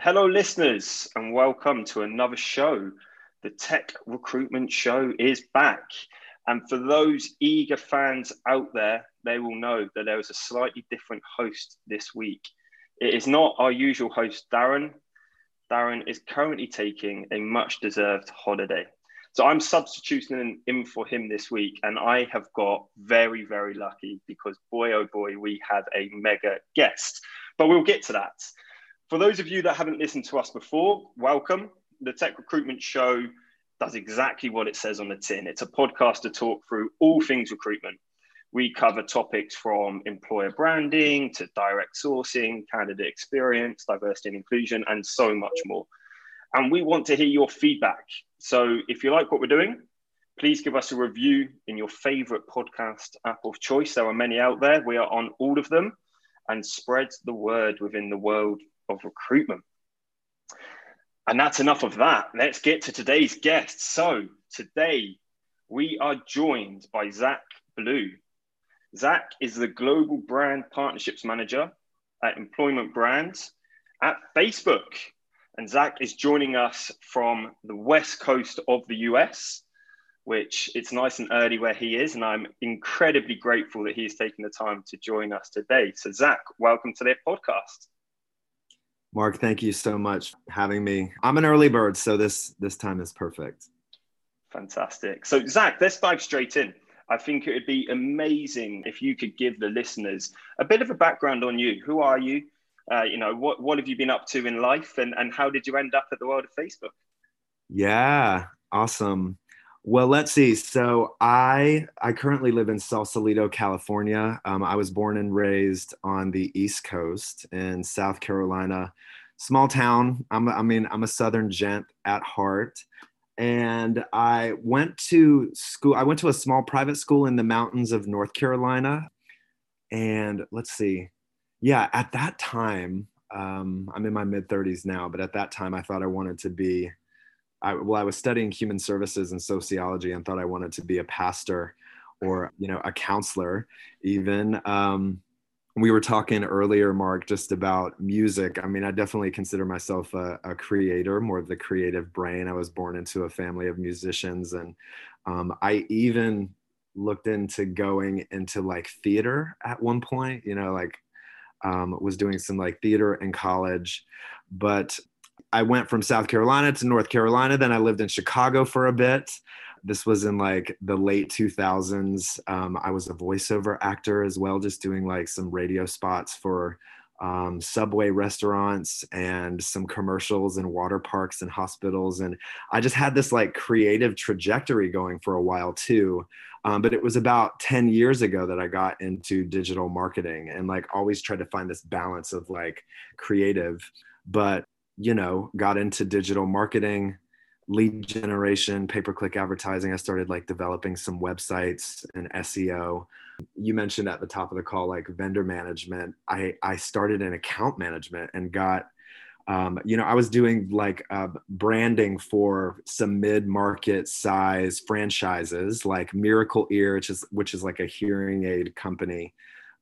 Hello, listeners, and welcome to another show. The Tech Recruitment Show is back. And for those eager fans out there, they will know that there is a slightly different host this week. It is not our usual host, Darren. Darren is currently taking a much deserved holiday. So I'm substituting in for him this week, and I have got very, very lucky because boy, oh boy, we have a mega guest. But we'll get to that. For those of you that haven't listened to us before, welcome. The Tech Recruitment Show does exactly what it says on the tin. It's a podcast to talk through all things recruitment. We cover topics from employer branding to direct sourcing, candidate experience, diversity and inclusion, and so much more. And we want to hear your feedback. So if you like what we're doing, please give us a review in your favorite podcast app of choice. There are many out there. We are on all of them and spread the word within the world of recruitment. And that's enough of that. Let's get to today's guest. So, today we are joined by Zach Blue. Zach is the Global Brand Partnerships Manager at Employment Brands at Facebook. And Zach is joining us from the west coast of the US, which it's nice and early where he is. And I'm incredibly grateful that he he's taken the time to join us today. So, Zach, welcome to the podcast. Mark, thank you so much having me. I'm an early bird, so this this time is perfect. Fantastic. So Zach, let's dive straight in. I think it would be amazing if you could give the listeners a bit of a background on you. Who are you? Uh, you know, what what have you been up to in life, and and how did you end up at the world of Facebook? Yeah, awesome. Well, let's see. So I I currently live in Sausalito, California. Um, I was born and raised on the East Coast in South Carolina, small town. I'm I mean I'm a Southern gent at heart, and I went to school. I went to a small private school in the mountains of North Carolina, and let's see, yeah, at that time. Um, I'm in my mid 30s now, but at that time I thought I wanted to be I, well, I was studying human services and sociology and thought I wanted to be a pastor or, you know, a counselor even. Um, we were talking earlier, Mark, just about music. I mean, I definitely consider myself a, a creator, more of the creative brain. I was born into a family of musicians, and um, I even looked into going into like theater at one point. You know, like um, was doing some like theater in college, but I went from South Carolina to North Carolina. Then I lived in Chicago for a bit. This was in like the late 2000s. Um, I was a voiceover actor as well, just doing like some radio spots for um, subway restaurants and some commercials and water parks and hospitals. And I just had this like creative trajectory going for a while too. Um, but it was about 10 years ago that I got into digital marketing and like always tried to find this balance of like creative. But you know, got into digital marketing, lead generation, pay per click advertising. I started like developing some websites and SEO. You mentioned at the top of the call, like vendor management. I, I started in account management and got, um, you know, I was doing like uh, branding for some mid market size franchises like Miracle Ear, which is, which is like a hearing aid company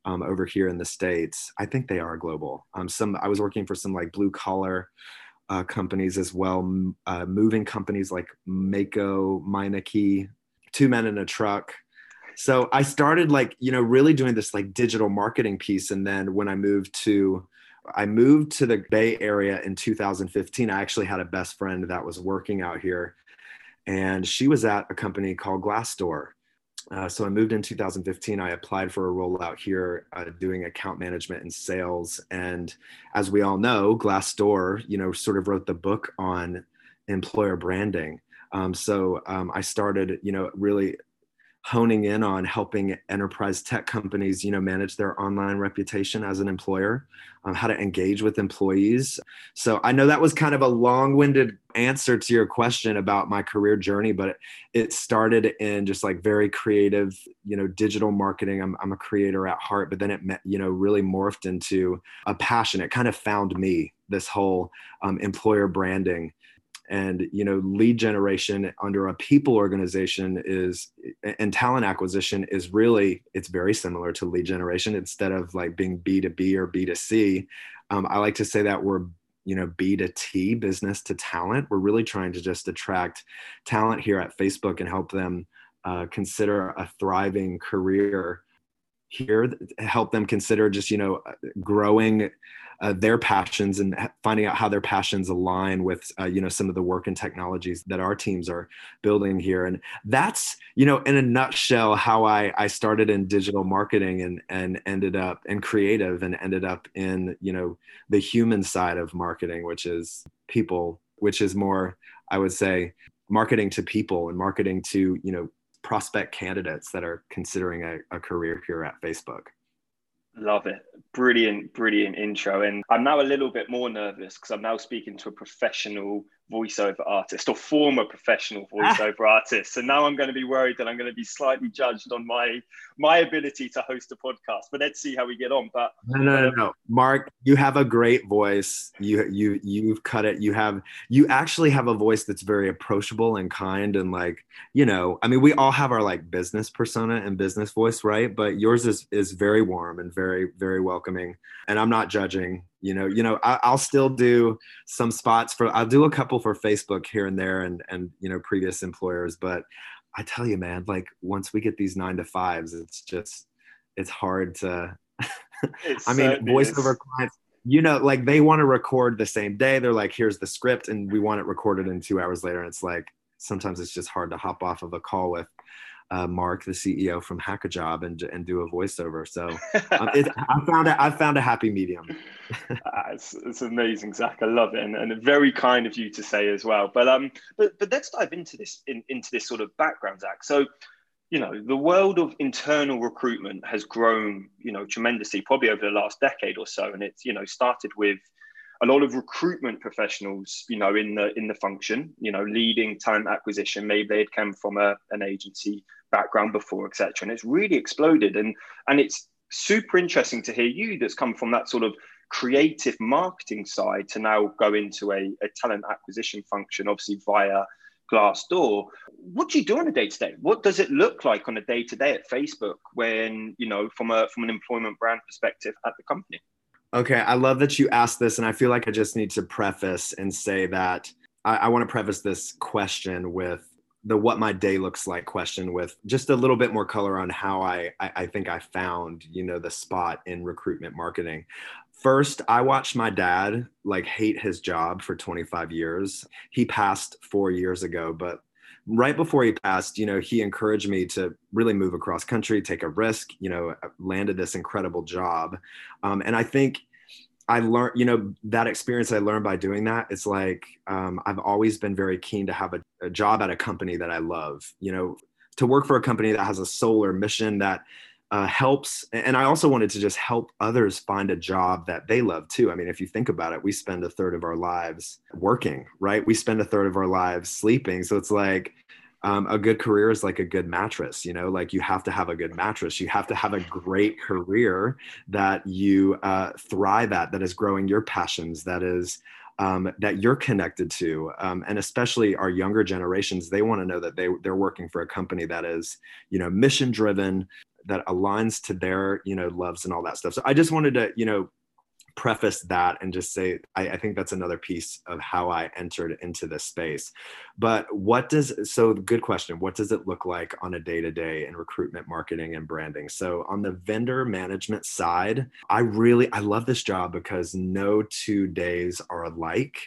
um, over here in the states. I think they are global. Um, some I was working for some like blue collar uh, companies as well, uh, moving companies like Maaco, Meineke, Two Men and a Truck. So I started like you know really doing this like digital marketing piece, and then when I moved to I moved to the Bay Area in 2015. I actually had a best friend that was working out here, and she was at a company called Glassdoor uh, so I moved in 2015. I applied for a role out here uh, doing account management and sales. And as we all know, Glassdoor, you know, sort of wrote the book on employer branding. Um, so um, I started, you know, really honing in on helping enterprise tech companies you know manage their online reputation as an employer um, how to engage with employees. So i know that was kind of a long-winded answer to your question about my career journey but it started in just like very creative you know digital marketing. I'm, I'm a creator at heart but then it met, you know really morphed into a passion. It kind of found me this whole um, employer branding and you know lead generation under a people organization is and talent acquisition is really it's very similar to lead generation instead of like being b2b or b2c um, i like to say that we're you know b to t business to talent. We're really trying to just attract talent here at facebook and help them uh, consider a thriving career here help them consider just you know growing uh, their passions and finding out how their passions align with uh, you know some of the work and technologies that our teams are building here and that's you know in a nutshell how i i started in digital marketing and and ended up in creative and ended up in you know the human side of marketing which is people which is more i would say marketing to people and marketing to you know prospect candidates that are considering a, a career here at facebook Love it. Brilliant, brilliant intro. And I'm now a little bit more nervous because I'm now speaking to a professional voiceover artist or former professional ah. voiceover artist. So now I'm going to be worried that I'm going to be slightly judged on my my ability to host a podcast. But let's see how we get on. But no, no, no, no. Mark, you have a great voice. You you you've cut it. You have you actually have a voice that's very approachable and kind and like, you know, I mean, we all have our like business persona and business voice, right? But yours is is very warm and very, very welcoming. And I'm not judging you know you know I, will still do some spots for i'll do a couple for facebook here and there and and you know previous employers but i tell you man like once we get these nine to fives it's just it's hard to i mean voiceover clients you know like they want to record the same day they're like here's the script and we want it recorded in two hours later and it's like sometimes it's just hard to hop off of a call with uh, Mark, the CEO from Hackajob, and and do a voiceover. So um, it, I found a, I found a happy medium. uh, it's, it's amazing, Zach. I love it, and, and very kind of you to say as well. But um, but but let's dive into this in, into this sort of background, Zach. So you know the world of internal recruitment has grown you know tremendously probably over the last decade or so and it's you know started with a lot of recruitment professionals, you know, in the in the function, you know, leading talent acquisition. Maybe they'd come from a, an agency background before, etc. And it's really exploded. And and it's super interesting to hear you that's come from that sort of creative marketing side to now go into a, a talent acquisition function, obviously via Glassdoor. What do you do on a day to day? What does it look like on a day to day at Facebook when you know from a from an employment brand perspective at the company? Okay, I love that you asked this, and I feel like I just need to preface and say that I, I want to preface this question with the what my day looks like question with just a little bit more color on how I, I, I think I found you know the spot in recruitment marketing. First, I watched my dad like hate his job for 25 years. He passed four years ago, but right before he passed, you know, he encouraged me to really move across country, take a risk, you know, landed this incredible job. Um, and I think I learned, you know, that experience I learned by doing that. It's like um, I've always been very keen to have a, a job at a company that I love, you know, to work for a company that has a solar mission that uh, helps and i also wanted to just help others find a job that they love too i mean if you think about it we spend a third of our lives working right we spend a third of our lives sleeping so it's like um, a good career is like a good mattress you know like you have to have a good mattress. You have to have a great career that you uh, thrive at that is growing your passions that is um, that you're connected to. Um, and especially our younger generations they want to know that they, they're working for a company that is you know mission driven that aligns to their you know loves and all that stuff. So i just wanted to you know preface that and just say I, I, think that's another piece of how i entered into this space. But what does so good question. What does it look like on a day-to-day in recruitment marketing and branding? So on the vendor management side i really i love this job because no two days are alike.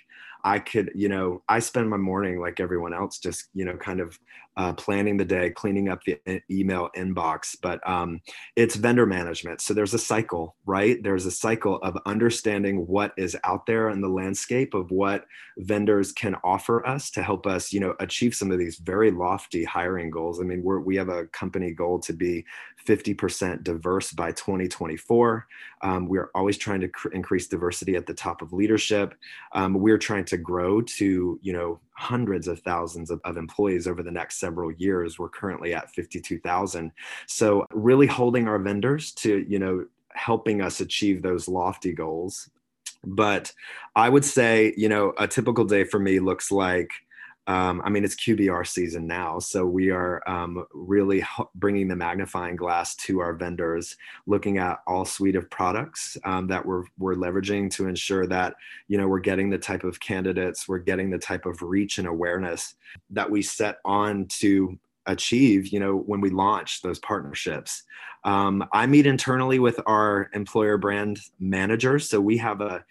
I could, you know, I spend my morning like everyone else, just, you know, kind of uh, planning the day, cleaning up the email inbox, but um, it's vendor management. So there's a cycle, right? There's a cycle of understanding what is out there in the landscape of what vendors can offer us to help us, you know, achieve some of these very lofty hiring goals. I mean, we're, we have a company goal to be 50% diverse by 2024. Um, we're always trying to cr- increase diversity at the top of leadership. Um, we're trying to grow to, you know, hundreds of thousands of, of, employees over the next several years. We're currently at 52,000. So really holding our vendors to, you know, helping us achieve those lofty goals. But I would say, you know, a typical day for me looks like um, I mean, it's QBR season now, so we are um, really bringing the magnifying glass to our vendors, looking at all suite of products um, that we're we're leveraging to ensure that you know we're getting the type of candidates, we're getting the type of reach and awareness that we set on to achieve you know when we launch those partnerships. Um, i meet internally with our employer brand managers so we have a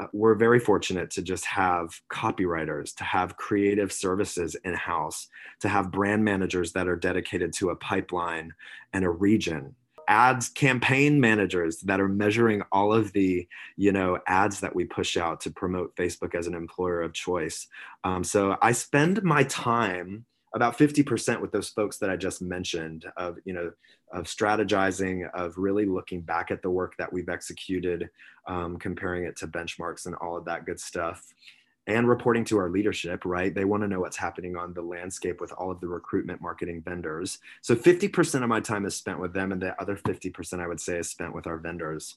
uh, we're very fortunate to just have copywriters, to have creative services in house, to have brand managers that are dedicated to a pipeline and a region. Ads campaign managers that are measuring all of the you know ads that we push out to promote facebook as an employer of choice. Um, so i spend my time about 50% with those folks that I just mentioned of, you know, of strategizing, of really looking back at the work that we've executed, um, comparing it to benchmarks and all of that good stuff and reporting to our leadership, right? They want to know what's happening on the landscape with all of the recruitment marketing vendors. So 50% of my time is spent with them, and the other 50% I would say is spent with our vendors.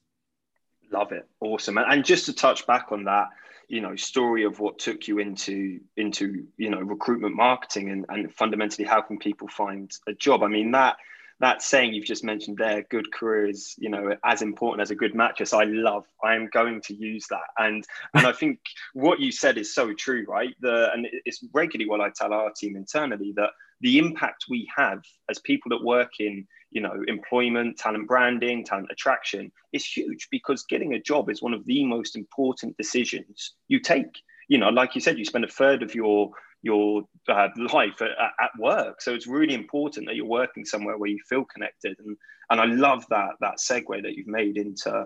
Love it. Awesome. And just to touch back on that, you know story of what took you into into you know recruitment marketing and, and fundamentally how can people find a job i mean that that saying you've just mentioned there good career is you know as important as a good mattress. I love i am going to use that. And and i think what you said is so true right? The and it's regularly what i tell our team internally that the impact we have as people that work in you know employment talent branding talent attraction is huge because getting a job is one of the most important decisions you take. You know like you said you spend a third of your your uh, life at, at, work. So it's really important that you're working somewhere where you feel connected. And and i love that that segue that you've made into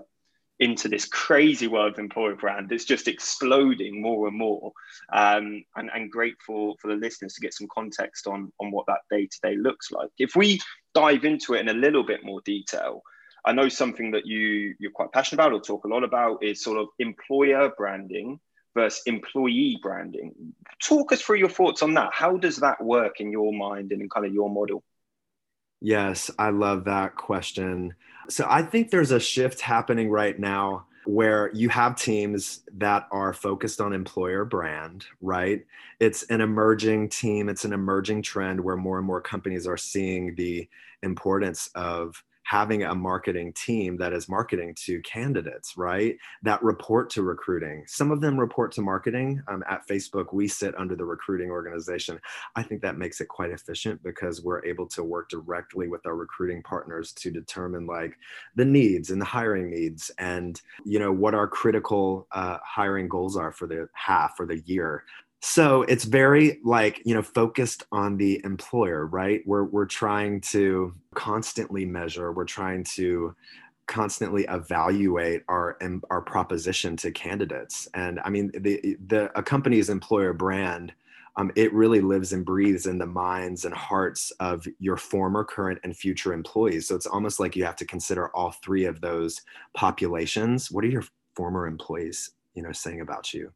into this crazy world of employer brand it's just exploding more and more. Um, and, and great for, for the listeners to get some context on, on what that day to day looks like. If we dive into it in a little bit more detail, I know something that you, you're quite passionate about or talk a lot about is sort of employer branding versus employee branding. Talk us through your thoughts on that. How does that work in your mind and in kind of your model? Yes, I love that question. So I think there's a shift happening right now where you have teams that are focused on employer brand, right? It's an emerging team, it's an emerging trend where more and more companies are seeing the importance of having a marketing team that is marketing to candidates, right? That report to recruiting. Some of them report to marketing. Um, at Facebook, we sit under the recruiting organization. I think that makes it quite efficient because we're able to work directly with our recruiting partners to determine like the needs and the hiring needs and you know what our critical uh, hiring goals are for the half or the year so it's very like you know focused on the employer right? We're we're trying to constantly measure we're trying to constantly evaluate our our proposition to candidates. And i mean the the a company's employer brand um, it really lives and breathes in the minds and hearts of your former current and future employees. So it's almost like you have to consider all three of those populations. What are your former employees you know saying about you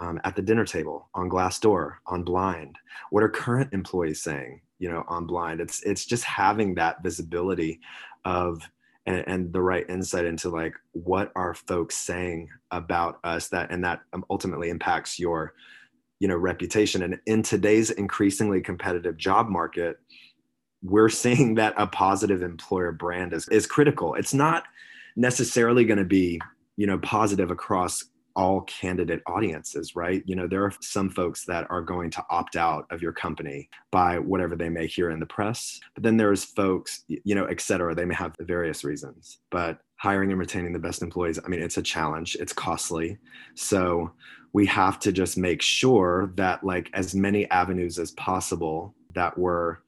um, at the dinner table, on Glassdoor, on Blind? What are current employees saying? You know, on Blind. It's it's just having that visibility of and, and, the right insight into like what are folks saying about us that and that um, ultimately impacts your you know reputation and in today's increasingly competitive job market we're seeing that a positive employer brand is, is critical it's not necessarily going to be you know positive across all candidate audiences, right? You know, there are some folks that are going to opt out of your company by whatever they may hear in the press. But then there's folks, you know, et cetera. They may have various reasons. But hiring and retaining the best employees, I mean, it's a challenge, it's costly. So we have to just make sure that, like, as many avenues as possible that we're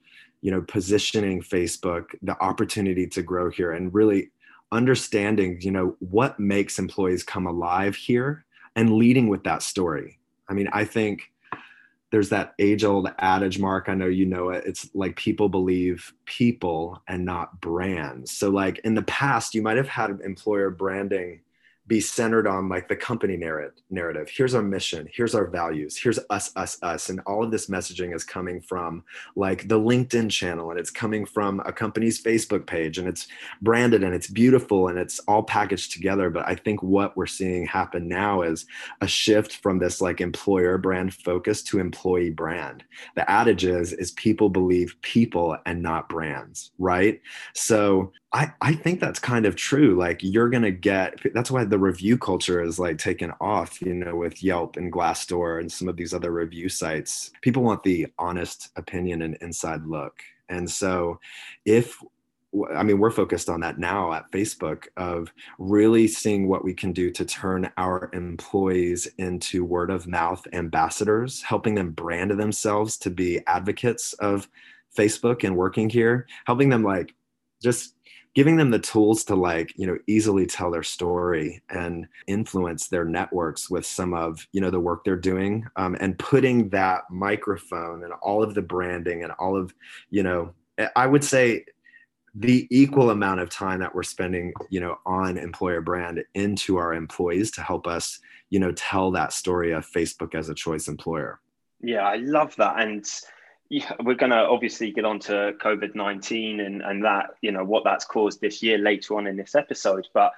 you know positioning facebook the opportunity to grow here and really understanding you know what makes employees come alive here and leading with that story. I mean i think there's that age old adage mark i know you know it it's like people believe people and not brands. So like in the past you might have had employer branding be centered on like the company narrative. Here's our mission. Here's our values. Here's us us us. And all of this messaging is coming from like the linkedin channel and it's coming from a company's facebook page and it's branded and it's beautiful and it's all packaged together. But i think what we're seeing happen now is a shift from this like employer brand focus to employee brand. The adage is is people believe people and not brands right? So I, I think that's kind of true. Like you're gonna get that's why the review culture is like taken off, you know, with Yelp and Glassdoor and some of these other review sites. People want the honest opinion and inside look. And so if I mean, we're focused on that now at Facebook of really seeing what we can do to turn our employees into word of mouth ambassadors, helping them brand themselves to be advocates of Facebook and working here, helping them like just giving them the tools to like you know easily tell their story and influence their networks with some of you know the work they're doing um, and putting that microphone and all of the branding and all of you know i would say the equal amount of time that we're spending you know on employer brand into our employees to help us you know tell that story of facebook as a choice employer. Yeah i love that. And yeah, we're going to obviously get on to COVID 19 and, and that, you know, what that's caused this year later on in this episode. But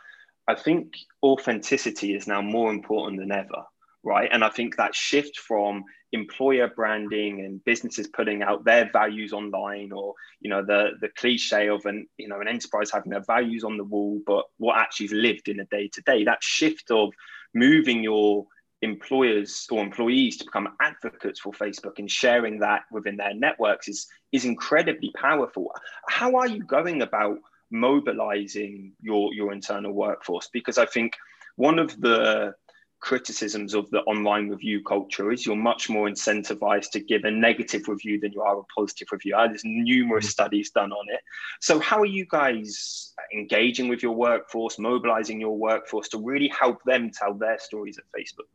I think authenticity is now more important than ever, right? And I think that shift from employer branding and businesses putting out their values online or you know the the cliche of an you know an enterprise having their values on the wall but what actually is lived in a day to day that shift of moving your employers or employees to become advocates for Facebook and sharing that within their networks is is incredibly powerful. How are you going about mobilizing your your internal workforce? Because I think one of the criticisms of the online review culture is you're much more incentivized to give a negative review than you are a positive review. There's numerous mm-hmm. studies done on it. So, how are you guys engaging with your workforce, mobilizing your workforce to really help them tell their stories at Facebook?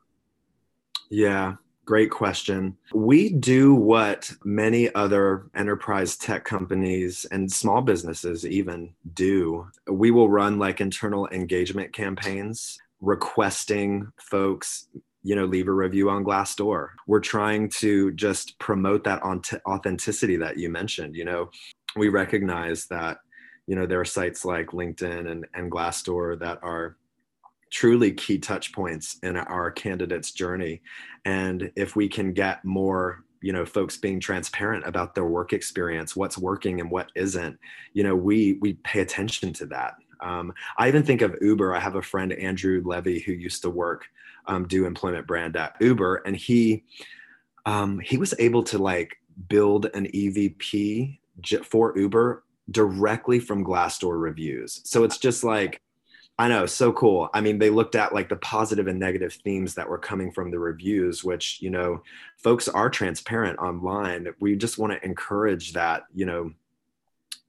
Yeah, great question. We do what many other enterprise tech companies and small businesses even do. We will run like internal engagement campaigns requesting folks you know leave a review on glassdoor we're trying to just promote that authenticity that you mentioned you know we recognize that you know there are sites like linkedin and, and glassdoor that are truly key touch points in our candidates journey. And if we can get more you know folks being transparent about their work experience what's working and what isn't you know we we pay attention to that. Um, i even think of uber. I have a friend andrew levy who used to work um, do employment brand at uber and he um, he was able to like build an evp for uber directly from glassdoor reviews. So it's just like I know, so cool. I mean, they looked at like the positive and negative themes that were coming from the reviews, which, you know, folks are transparent online. We just want to encourage that, you know,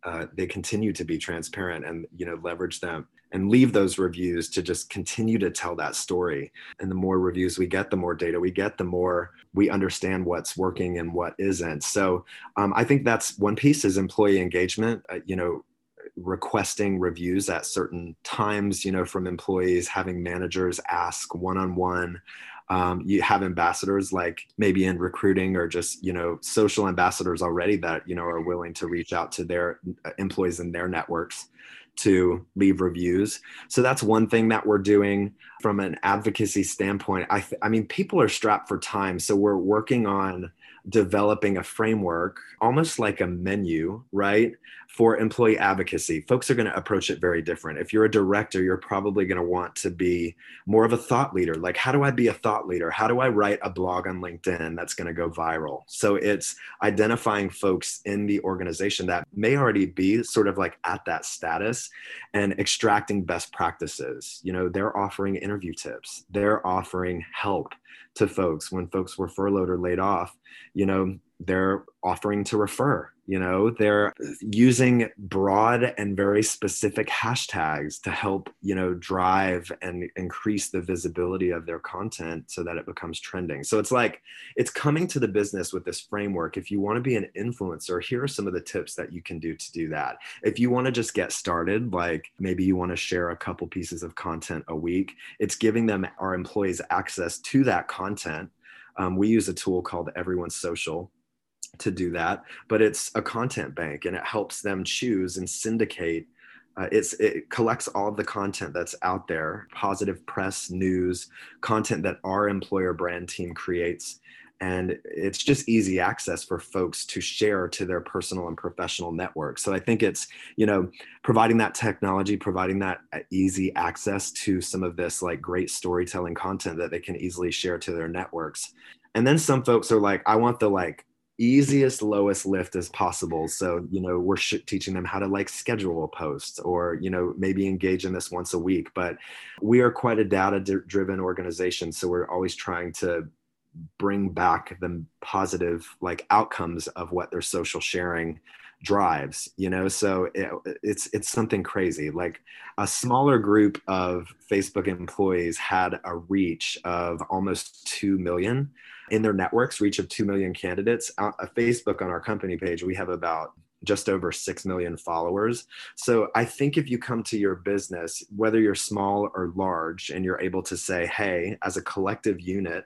uh, they continue to be transparent and, you know, leverage them and leave those reviews to just continue to tell that story. And the more reviews we get, the more data we get, the more we understand what's working and what isn't. So um, I think that's one piece is employee engagement. Uh, you know, requesting reviews at certain times, you know, from employees, having managers ask one on one. You have ambassadors like maybe in recruiting or just, you know, social ambassadors already that, you know, are willing to reach out to their uh, employees in their networks to leave reviews. So that's one thing that we're doing from an advocacy standpoint. I, th- I mean, people are strapped for time. So we're working on developing a framework, almost like a menu, right, for employee advocacy. Folks are going to approach it very different. If you're a director, you're probably going to want to be more of a thought leader. Like, how do I be a thought leader? How do I write a blog on LinkedIn that's going to go viral? So it's identifying folks in the organization that may already be sort of like at that status and extracting best practices. You know, they're offering interview tips, they're offering help to folks when folks were furloughed or laid off you know they're offering to refer you know they're using broad and very specific hashtags to help you know drive and increase the visibility of their content so that it becomes trending. So it's like it's coming to the business with this framework. If you want to be an influencer here are some of the tips that you can do to do that. If you want to just get started like maybe you want to share a couple pieces of content a week it's giving them our employees access to that content. Um, we use a tool called EveryoneSocial to do that, but it's a content bank and it helps them choose and syndicate. Uh, it's it collects all of the content that's out there, positive press, news, content that our employer brand team creates, and it's just easy access for folks to share to their personal and professional network. So I think it's you know providing that technology, providing that uh, easy access to some of this like great storytelling content that they can easily share to their networks. And then some folks are like, I want the like easiest lowest lift as possible. So you know we're sh- teaching them how to like schedule a post or you know maybe engage in this once a week but we are quite a data driven organization. So we're always trying to bring back the positive like outcomes of what their social sharing drives you know? So it, it's it's something crazy. Like a smaller group of facebook employees had a reach of almost 2 million in their networks reach of 2 million candidates uh, a facebook on our company page we have about just over 6 million followers. So I think if you come to your business, whether you're small or large, and you're able to say, hey, as a collective unit,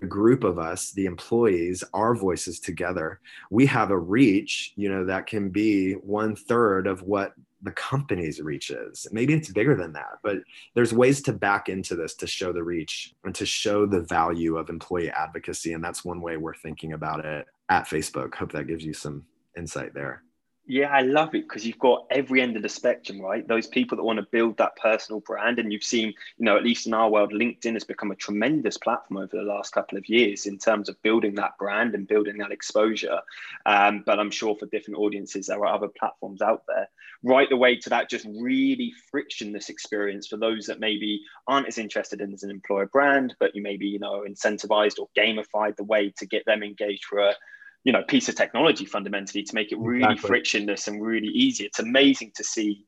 the group of us, the employees, our voices together, we have a reach, you know, that can be one third of what the company's reach is. Maybe it's bigger than that, but there's ways to back into this to show the reach and to show the value of employee advocacy. And that's one way we're thinking about it at Facebook. Hope that gives you some insight there. Yeah, I love it because you've got every end of the spectrum, right? Those people that want to build that personal brand. And you've seen, you know, at least in our world, LinkedIn has become a tremendous platform over the last couple of years in terms of building that brand and building that exposure. Um, but I'm sure for different audiences, there are other platforms out there. Right the way to that just really frictionless experience for those that maybe aren't as interested in as an employer brand, but you maybe, you know, incentivized or gamified the way to get them engaged for a you know piece of technology fundamentally to make it really exactly. frictionless and really easy it's amazing to see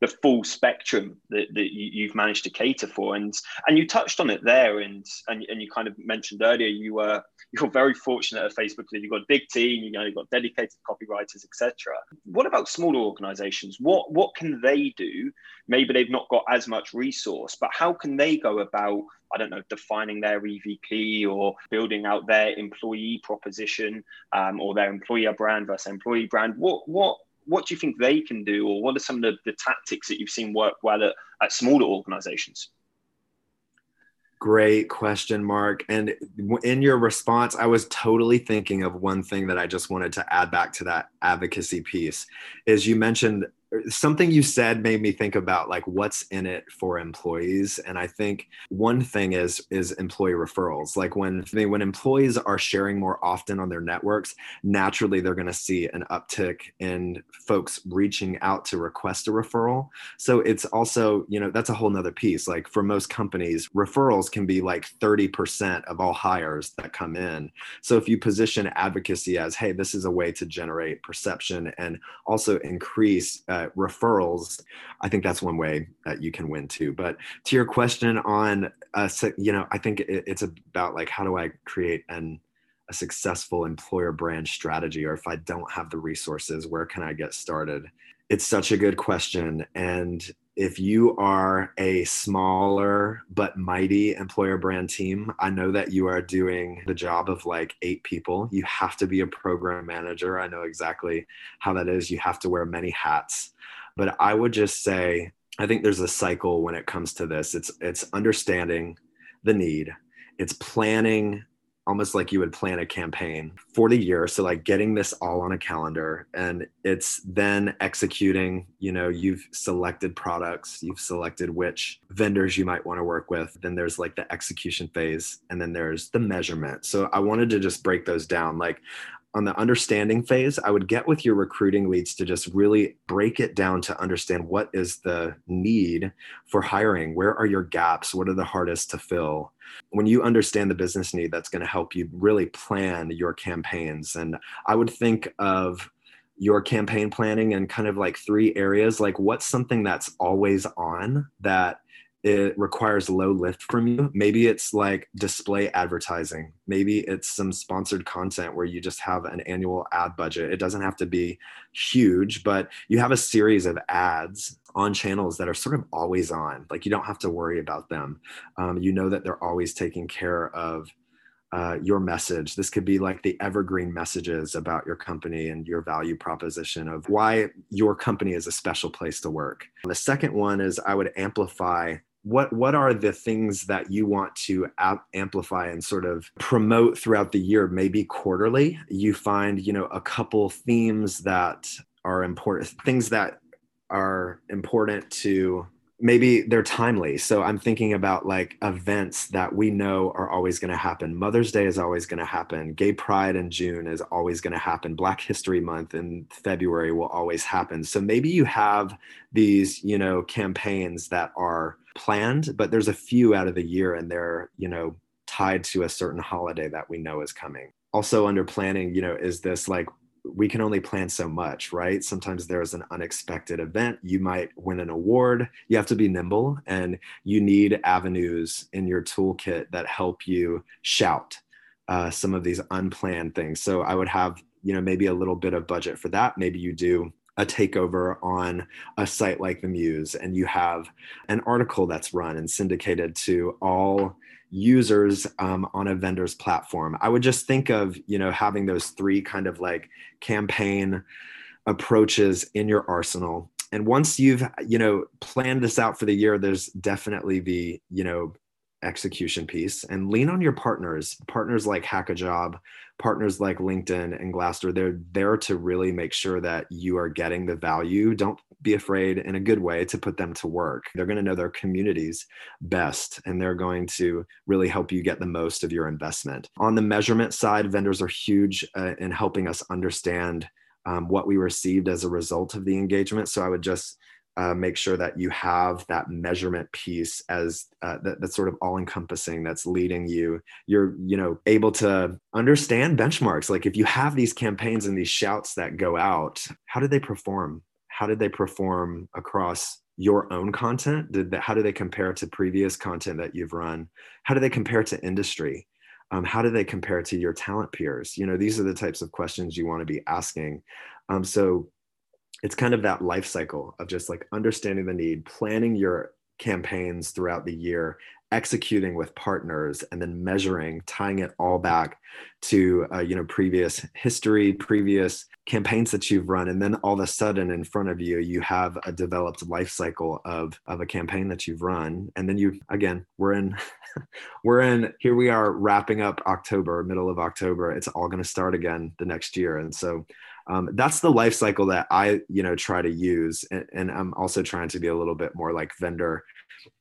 the full spectrum that, that you, have managed to cater for. And and you touched on it there and, and and you kind of mentioned earlier you were you're very fortunate at facebook that you've got a big team you know you've got dedicated copywriters etc what about smaller organizations? What what can they do? Maybe they've not got as much resource but how can they go about I don't know, defining their EVP or building out their employee proposition um, or their employer brand versus employee brand. What what what do you think they can do, or what are some of the, the tactics that you've seen work well at, at smaller organizations? Great question, Mark. And in your response, I was totally thinking of one thing that I just wanted to add back to that advocacy piece. Is you mentioned something you said made me think about like what's in it for employees and i think one thing is is employee referrals. Like when when employees are sharing more often on their networks naturally they're going to see an uptick in folks reaching out to request a referral. So it's also you know that's a whole nother piece. Like for most companies referrals can be like 30% of all hires that come in. So if you position advocacy as hey this is a way to generate perception and also increase uh, referrals, I think that's one way that you can win too. But to your question on, uh, you know, I think it, it's about like how do I create an a successful employer brand strategy, or if I don't have the resources, where can I get started? It's such a good question, and if you are a smaller but mighty employer brand team, I know that you are doing the job of like eight people. You have to be a program manager. I know exactly how that is. You have to wear many hats. But I would just say, I think there's a cycle when it comes to this. It's it's understanding the need. It's planning almost like you would plan a campaign for the year. So like getting this all on a calendar and it's then executing you know you've selected products you've selected which vendors you might want to work with. Then there's like the execution phase and then there's the measurement. So i wanted to just break those down. Like on the understanding phase, I would get with your recruiting leads to just really break it down to understand what is the need for hiring. Where are your gaps? What are the hardest to fill? When you understand the business need, that's going to help you really plan your campaigns. And I would think of your campaign planning in kind of like three areas like what's something that's always on that it requires low lift from you. Maybe it's like display advertising. Maybe it's some sponsored content where you just have an annual ad budget. It doesn't have to be huge, but you have a series of ads on channels that are sort of always on. Like you don't have to worry about them. Um, you know that they're always taking care of uh, your message. This could be like the evergreen messages about your company and your value proposition of why your company is a special place to work. The second one is I would amplify what what are the things that you want to amplify and sort of promote throughout the year maybe quarterly you find you know a couple themes that are important things that are important to maybe they're timely. So I'm thinking about like events that we know are always going to happen. Mother's Day is always going to happen. Gay Pride in June is always going to happen. Black History Month in February will always happen. So maybe you have these, you know, campaigns that are planned, but there's a few out of the year and they're, you know, tied to a certain holiday that we know is coming. Also under planning, you know, is this like we can only plan so much, right? Sometimes there's an unexpected event. You might win an award. You have to be nimble and you need avenues in your toolkit that help you shout uh, some of these unplanned things. So I would have, you know, maybe a little bit of budget for that. Maybe you do a takeover on a site like the Muse and you have an article that's run and syndicated to all users um, on a vendor's platform. I would just think of you know having those three kind of like campaign approaches in your arsenal. And once you've you know planned this out for the year there's definitely the you know execution piece and lean on your partners partners like Hack-A-Job partners like linkedin and glassdoor. They're there to really make sure that you are getting the value. Don't be afraid in a good way to put them to work. They're going to know their communities best and they're going to really help you get the most of your investment. On the measurement side vendors are huge uh, in helping us understand um, what we received as a result of the engagement. So i would just uh, make sure that you have that measurement piece as uh, that, that's sort of all encompassing that's leading you. You're you know able to understand benchmarks. Like if you have these campaigns and these shouts that go out how did they perform? How did they perform across your own content? Did that how do they compare to previous content that you've run? How do they compare to industry? Um, how do they compare to your talent peers? You know these are the types of questions you want to be asking. Um, so it's kind of that life cycle of just like understanding the need, planning your campaigns throughout the year, executing with partners, and then measuring, tying it all back to uh, you know previous history, previous campaigns that you've run, and then all of a sudden in front of you, you have a developed life cycle of of a campaign that you've run, and then you again, we're in, we're in here we are wrapping up October, middle of October. It's all going to start again the next year, and so um, that's the life cycle that I, you know, try to use. And, and, I'm also trying to be a little bit more like vendor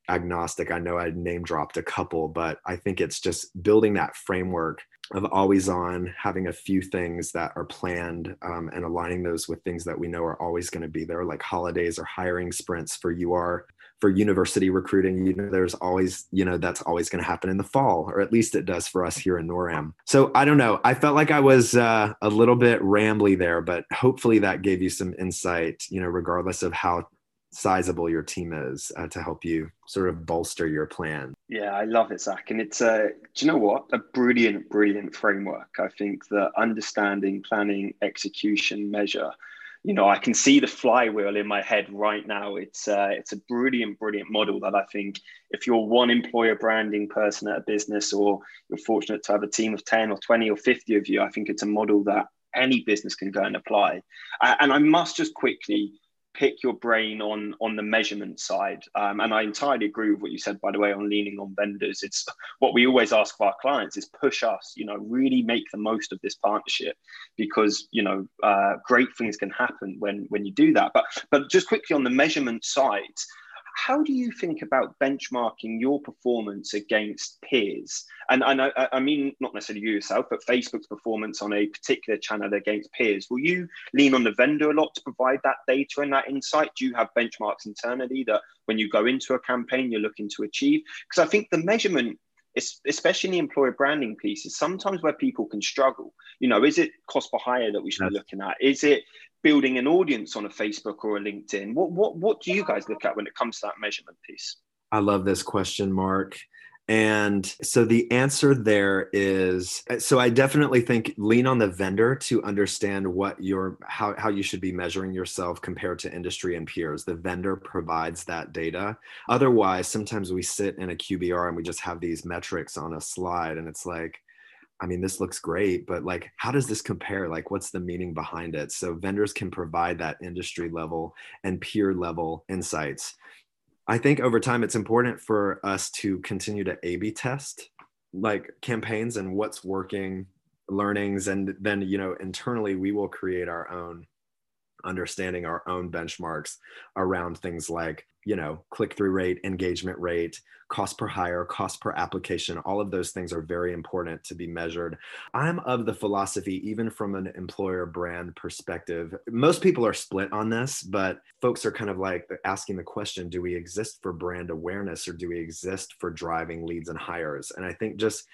agnostic. I know I name dropped a couple, but I think it's just building that framework of always on, having a few things that are planned um, and aligning those with things that we know are always going to be there, like holidays or hiring sprints for UR for university recruiting, you know, there's always, you know, that's always going to happen in the fall, or at least it does for us here in NORAM. So I don't know. I felt like I was uh, a little bit rambly there, but hopefully that gave you some insight, you know, regardless of how sizable your team is uh, to help you sort of bolster your plan. Yeah, I love it, Zach. And it's a, do you know what? A brilliant, brilliant framework. I think that understanding, planning, execution, measure you know, I can see the flywheel in my head right now. It's uh, it's a brilliant, brilliant model that I think if you're one employer branding person at a business, or you're fortunate to have a team of ten or twenty or fifty of you, I think it's a model that any business can go and apply. and I must just quickly pick your brain on on the measurement side. Um, and i entirely agree with what you said by the way on leaning on vendors. It's what we always ask of our clients is push us you know really make the most of this partnership because you know uh, great things can happen when when you do that. But but just quickly on the measurement side how do you think about benchmarking your performance against peers? And, and I, I, mean, not necessarily you yourself, but Facebook's performance on a particular channel against peers. Will you lean on the vendor a lot to provide that data and that insight? Do you have benchmarks internally that when you go into a campaign, you're looking to achieve? Because I think the measurement especially in the employer branding piece, is sometimes where people can struggle. You know, is it cost per hire that we should yes. be looking at? Is it building an audience on a Facebook or a LinkedIn? What what what do you guys look at when it comes to that measurement piece? I love this question, Mark. And so the answer there is so I definitely think lean on the vendor to understand what your how, how you should be measuring yourself compared to industry and peers. The vendor provides that data. Otherwise, sometimes we sit in a QBR and we just have these metrics on a slide and it's like, I mean, this looks great, but like, how does this compare? Like, what's the meaning behind it? So, vendors can provide that industry level and peer level insights. I think over time it's important for us to continue to A B test like campaigns and what's working, learnings, and then, you know, internally we will create our own understanding our own benchmarks around things like you know click through rate engagement rate cost per hire cost per application all of those things are very important to be measured. I'm of the philosophy even from an employer brand perspective most people are split on this but folks are kind of like asking the question do we exist for brand awareness or do we exist for driving leads and hires? And i think just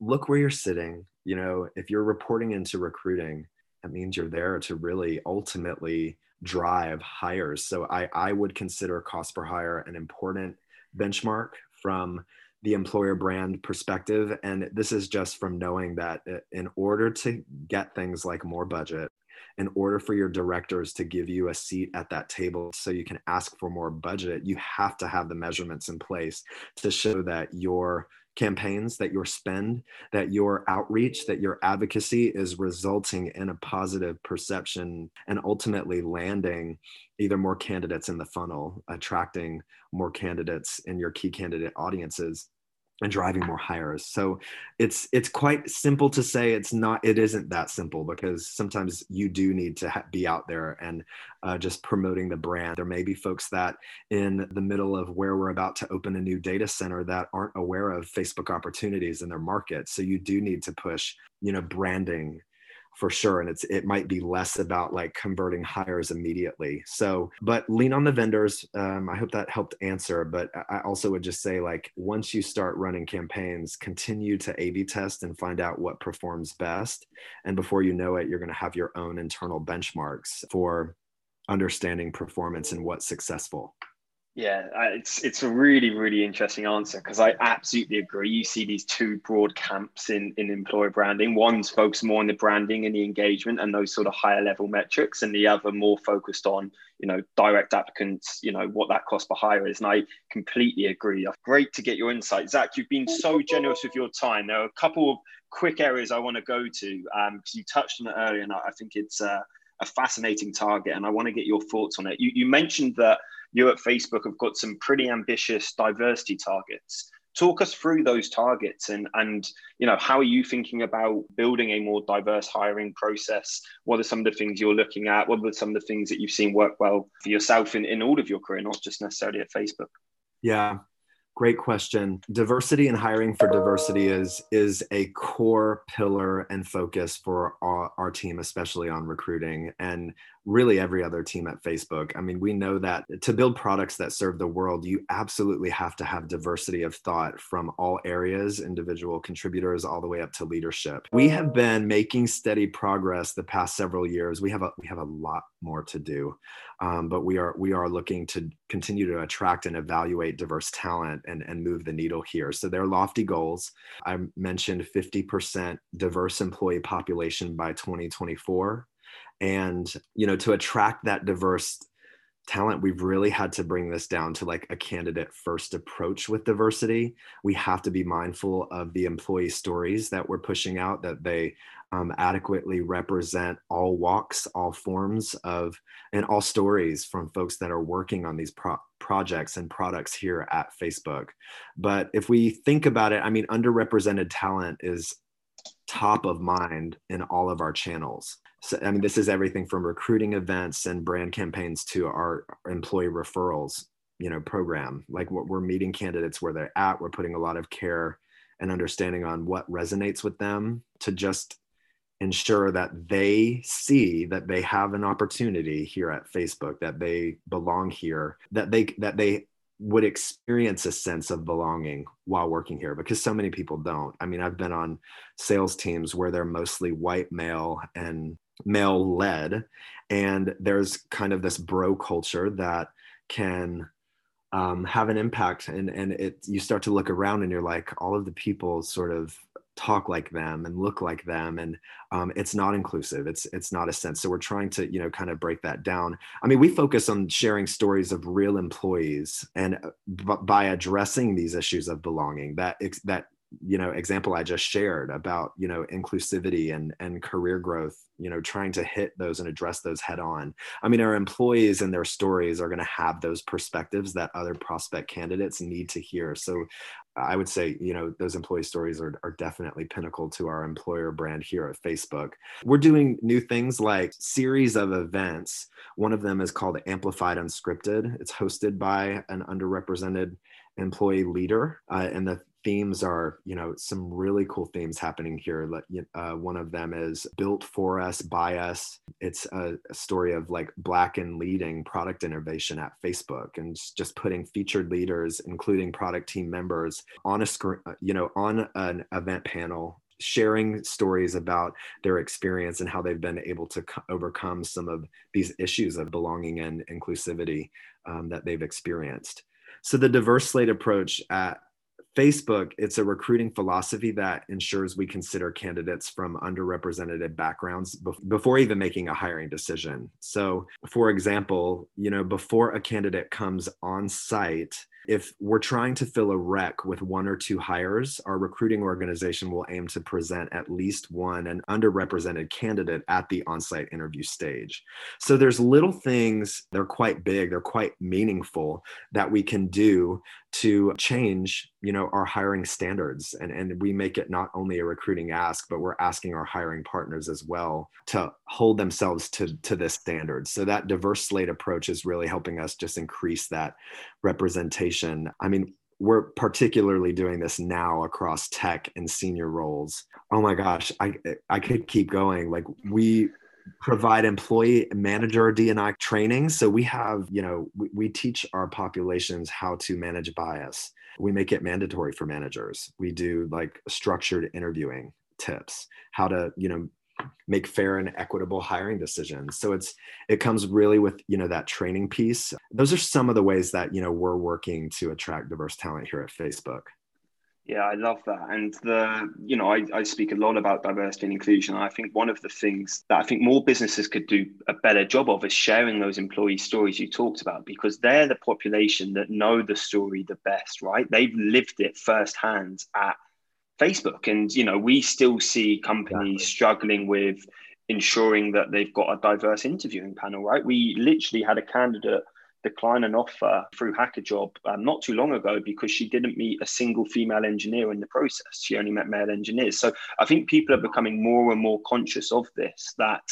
look where you're sitting. You know if you're reporting into recruiting that means you're there to really ultimately drive hires. So I, I would consider cost per hire an important benchmark from the employer brand perspective. And this is just from knowing that uh, in order to get things like more budget, in order for your directors to give you a seat at that table so you can ask for more budget, you have to have the measurements in place to show that your campaigns, that your spend, that your outreach, that your advocacy is resulting in a positive perception and ultimately landing either more candidates in the funnel, attracting more candidates in your key candidate audiences and driving more hires. So it's it's quite simple to say it's not it isn't that simple because sometimes you do need to ha- be out there and uh, just promoting the brand. There may be folks that in the middle of where we're about to open a new data center that aren't aware of facebook opportunities in their market. So you do need to push you know branding for sure and it's it might be less about like converting hires immediately. So but lean on the vendors um, i hope that helped answer but i also would just say like once you start running campaigns continue to a b test and find out what performs best and before you know it you're going to have your own internal benchmarks for understanding performance and what's successful yeah, it's it's a really really interesting answer because I absolutely agree. You see these two broad camps in in employer branding. One's focused more on the branding and the engagement and those sort of higher level metrics, and the other more focused on you know direct applicants, you know what that cost per hire is. And I completely agree. Great to get your insight, Zach. You've been so generous with your time. There are a couple of quick areas I want to go to because um, you touched on it earlier, and I think it's a fascinating target, and I want to get your thoughts on it. You you mentioned that you at Facebook have got some pretty ambitious diversity targets. Talk us through those targets and and you know how are you thinking about building a more diverse hiring process? What are some of the things you're looking at? What are some of the things that you've seen work well for yourself in, in all of your career, not just necessarily at Facebook? Yeah, Great question. Diversity and hiring for diversity is is a core pillar and focus for our, our, team, especially on recruiting and really every other team at Facebook. I mean, we know that to build products that serve the world, you absolutely have to have diversity of thought from all areas, individual contributors, all the way up to leadership. We have been making steady progress the past several years. We have a we have a lot more to do um, but we are we are looking to continue to attract and evaluate diverse talent and and move the needle here. So there are lofty goals. I mentioned 50% diverse employee population by 2024, and you know to attract that diverse talent we've really had to bring this down to like a candidate first approach with diversity. We have to be mindful of the employee stories that we're pushing out that they um, adequately represent all walks all forms of and all stories from folks that are working on these pro- projects and products here at facebook. But if we think about it i mean underrepresented talent is top of mind in all of our channels so, I mean, this is everything from recruiting events and brand campaigns to our employee referrals, you know, program. Like what we're meeting candidates where they're at. We're putting a lot of care and understanding on what resonates with them to just ensure that they see that they have an opportunity here at Facebook, that they belong here, that they that they would experience a sense of belonging while working here because so many people don't. I mean, I've been on sales teams where they're mostly white male and male led and there's kind of this bro culture that can um, have an impact. And and it you start to look around and you're like all of the people sort of talk like them and look like them. And um, it's not inclusive. It's it's not a sense. So we're trying to you know kind of break that down. I mean we focus on sharing stories of real employees and uh, b- by addressing these issues of belonging that that you know example i just shared about you know inclusivity and and career growth you know trying to hit those and address those head on. I mean our employees and their stories are going to have those perspectives that other prospect candidates need to hear. So i would say you know those employee stories are, are definitely pinnacle to our employer brand here at facebook. We're doing new things like series of events. One of them is called amplified unscripted. It's hosted by an underrepresented employee leader uh, and the themes are you know some really cool themes happening here uh, one of them is built for us by us. It's a, story of like black and leading product innovation at facebook and just putting featured leaders including product team members on a screen uh, you know on an event panel sharing stories about their experience and how they've been able to co- overcome some of these issues of belonging and inclusivity um, that they've experienced. So the diverse slate approach at Facebook, it's a recruiting philosophy that ensures we consider candidates from underrepresented backgrounds before even making a hiring decision. So, for example, you know, before a candidate comes on site, if we're trying to fill a rec with one or two hires, our recruiting organization will aim to present at least one an underrepresented candidate at the on-site interview stage. So there's little things, they're quite big, they're quite meaningful that we can do to change you know our hiring standards and and we make it not only a recruiting ask but we're asking our hiring partners as well to hold themselves to to this standard so that diverse slate approach is really helping us just increase that representation i mean we're particularly doing this now across tech and senior roles oh my gosh i i could keep going like we provide employee manager DNI training. So we have, you know, we, we, teach our populations how to manage bias. We make it mandatory for managers. We do like structured interviewing tips, how to, you know, make fair and equitable hiring decisions. So it's it comes really with, you know, that training piece. Those are some of the ways that, you know, we're working to attract diverse talent here at Facebook. Yeah, I love that. And the, you know, I, I speak a lot about diversity and inclusion. I think one of the things that I think more businesses could do a better job of is sharing those employee stories you talked about because they're the population that know the story the best, right? They've lived it firsthand at Facebook. And, you know, we still see companies exactly. struggling with ensuring that they've got a diverse interviewing panel, right? We literally had a candidate decline an offer through hackajob um, not too long ago because she didn't meet a single female engineer in the process. She only met male engineers. So I think people are becoming more and more conscious of this that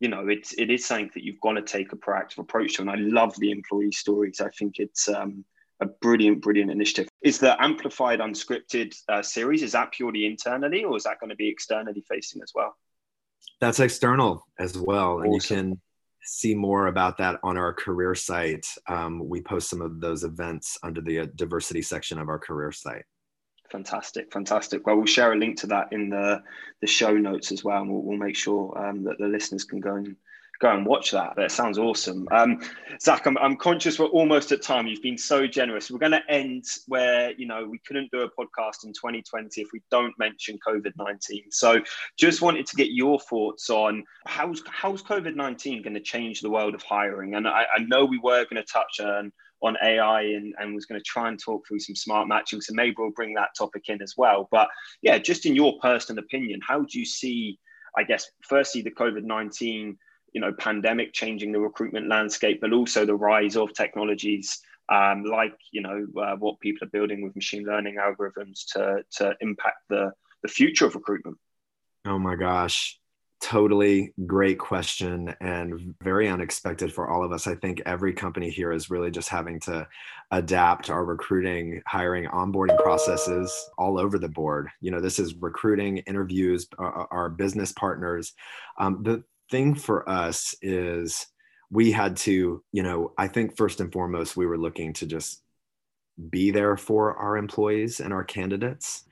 you know it's it is something that you've got to take a proactive approach to and i love the employee stories i think it's um, a brilliant brilliant initiative is the amplified unscripted uh, series is that purely internally or is that going to be externally facing as well that's external as well awesome. and you can see more about that on our career site. Um, we post some of those events under the uh, diversity section of our career site. Fantastic, fantastic. Well, we'll share a link to that in the, the show notes as well, and we'll, we'll make sure um, that the listeners can go and go and watch that. That sounds awesome. Um, Zach, I'm, I'm conscious we're almost at time. You've been so generous. We're going to end where, you know, we couldn't do a podcast in 2020 if we don't mention COVID 19. So just wanted to get your thoughts on how's, how's COVID 19 going to change the world of hiring? And I, I know we were going to touch on on AI and, and was going to try and talk through some smart matching. So maybe we'll bring that topic in as well. But yeah, just in your personal opinion, how do you see, I guess, firstly, the COVID 19 you know pandemic changing the recruitment landscape, but also the rise of technologies um, like you know uh, what people are building with machine learning algorithms to to impact the the future of recruitment. Oh my gosh, totally great question and very unexpected for all of us. I think every company here is really just having to adapt our recruiting, hiring, onboarding processes all over the board. You know, this is recruiting, interviews, our, our business partners. Um, the thing for us is we had to, you know, I think first and foremost, we were looking to just be there for our employees and our candidates.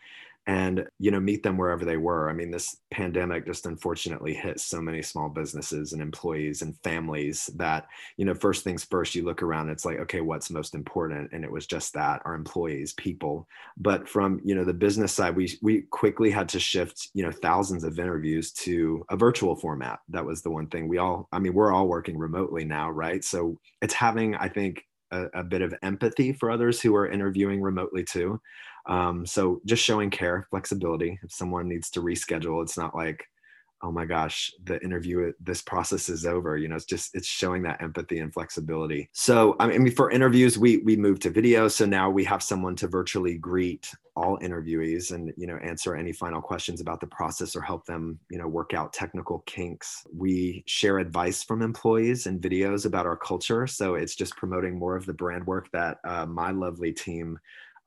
And you know meet them wherever they were. I mean this pandemic just unfortunately hit so many small businesses and employees and families that you know first things first you look around it's like okay what's most important? And it was just that our employees people. But from you know the business side we we quickly had to shift you know thousands of interviews to a virtual format. That was the one thing. We all i mean we're all working remotely now right? So it's having i think a, a bit of empathy for others who are interviewing remotely too um, so just showing care, flexibility. If someone needs to reschedule, it's not like, oh my gosh, the interview, this process is over. You know, it's just it's showing that empathy and flexibility. So I mean, for interviews, we we moved to video. So now we have someone to virtually greet all interviewees and you know answer any final questions about the process or help them you know work out technical kinks we share advice from employees and videos about our culture so it's just promoting more of the brand work that uh, my lovely team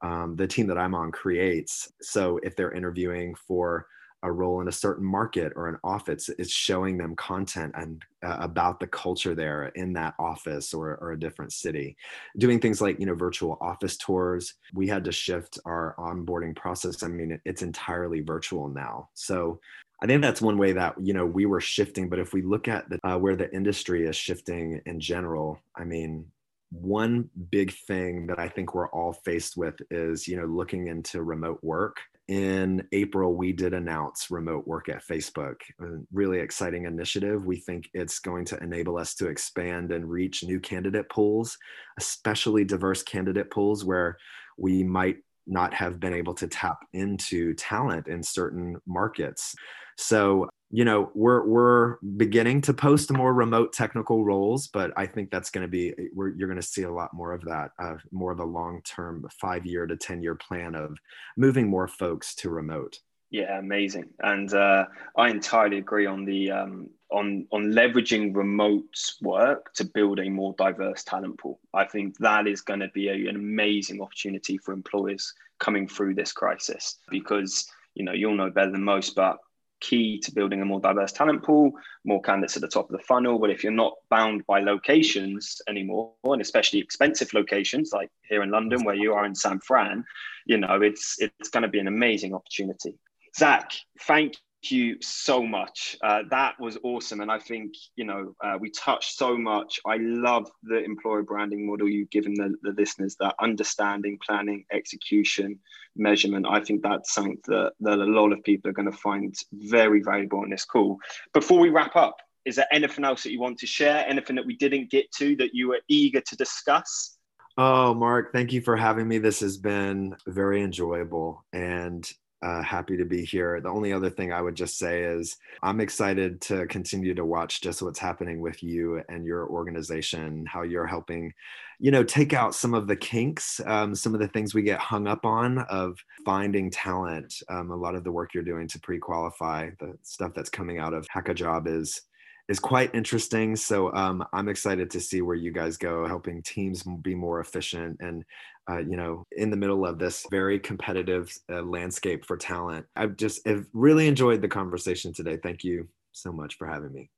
um, the team that I'm on creates. So if they're interviewing for a role in a certain market or an office, it's showing them content and uh, about the culture there in that office or, or a different city. Doing things like you know virtual office tours. We had to shift our onboarding process. I mean, it's entirely virtual now. So I think that's one way that you know we were shifting. But if we look at the, uh, where the industry is shifting in general, I mean, one big thing that I think we're all faced with is, you know, looking into remote work. In April, we did announce remote work at Facebook, a really exciting initiative. We think it's going to enable us to expand and reach new candidate pools, especially diverse candidate pools where we might not have been able to tap into talent in certain markets. So you know we're we're beginning to post more remote technical roles but i think that's going to be you're going to see a lot more of that uh, more of a long term five year to ten year plan of moving more folks to remote. Yeah amazing. And uh, i entirely agree on the um, on on leveraging remote work to build a more diverse talent pool. I think that is going to be a, an amazing opportunity for employers coming through this crisis because you know you'll know better than most but key to building a more diverse talent pool, more candidates at the top of the funnel. But if you're not bound by locations anymore, and especially expensive locations like here in London, where you are in San Fran, you know, it's it's going to be an amazing opportunity. Zach, thank you so much. Uh, that was awesome. And I think, you know, uh, we touched so much. I love the employer branding model you've given the, the listeners that understanding, planning, execution, measurement. I think that's something that, that a lot of people are going to find very valuable in this call. Before we wrap up, is there anything else that you want to share? Anything that we didn't get to that you were eager to discuss? Oh, Mark, thank you for having me. This has been very enjoyable. And uh, happy to be here. The only other thing I would just say is I'm excited to continue to watch just what's happening with you and your organization, how you're helping, you know, take out some of the kinks, um, some of the things we get hung up on of finding talent. Um, a lot of the work you're doing to pre-qualify the stuff that's coming out of hackajob is is quite interesting. So um, I'm excited to see where you guys go, helping teams be more efficient and uh, you know in the middle of this very competitive uh, landscape for talent. I've just have really enjoyed the conversation today. Thank you so much for having me.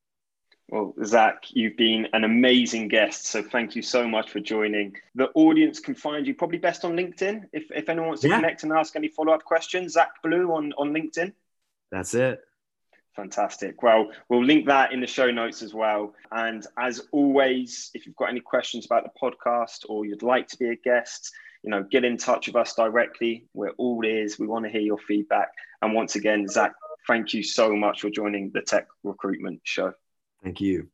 Well, Zach, you've been an amazing guest. So thank you so much for joining. The audience can find you probably best on LinkedIn. If, if anyone wants to yeah. connect and ask any follow up questions, Zach Blue on, on LinkedIn. That's it. Fantastic. Well, we'll link that in the show notes as well. And as always, if you've got any questions about the podcast or you'd like to be a guest, you know, get in touch with us directly. We're all ears. We want to hear your feedback. And once again, Zach, thank you so much for joining the Tech Recruitment Show. Thank you.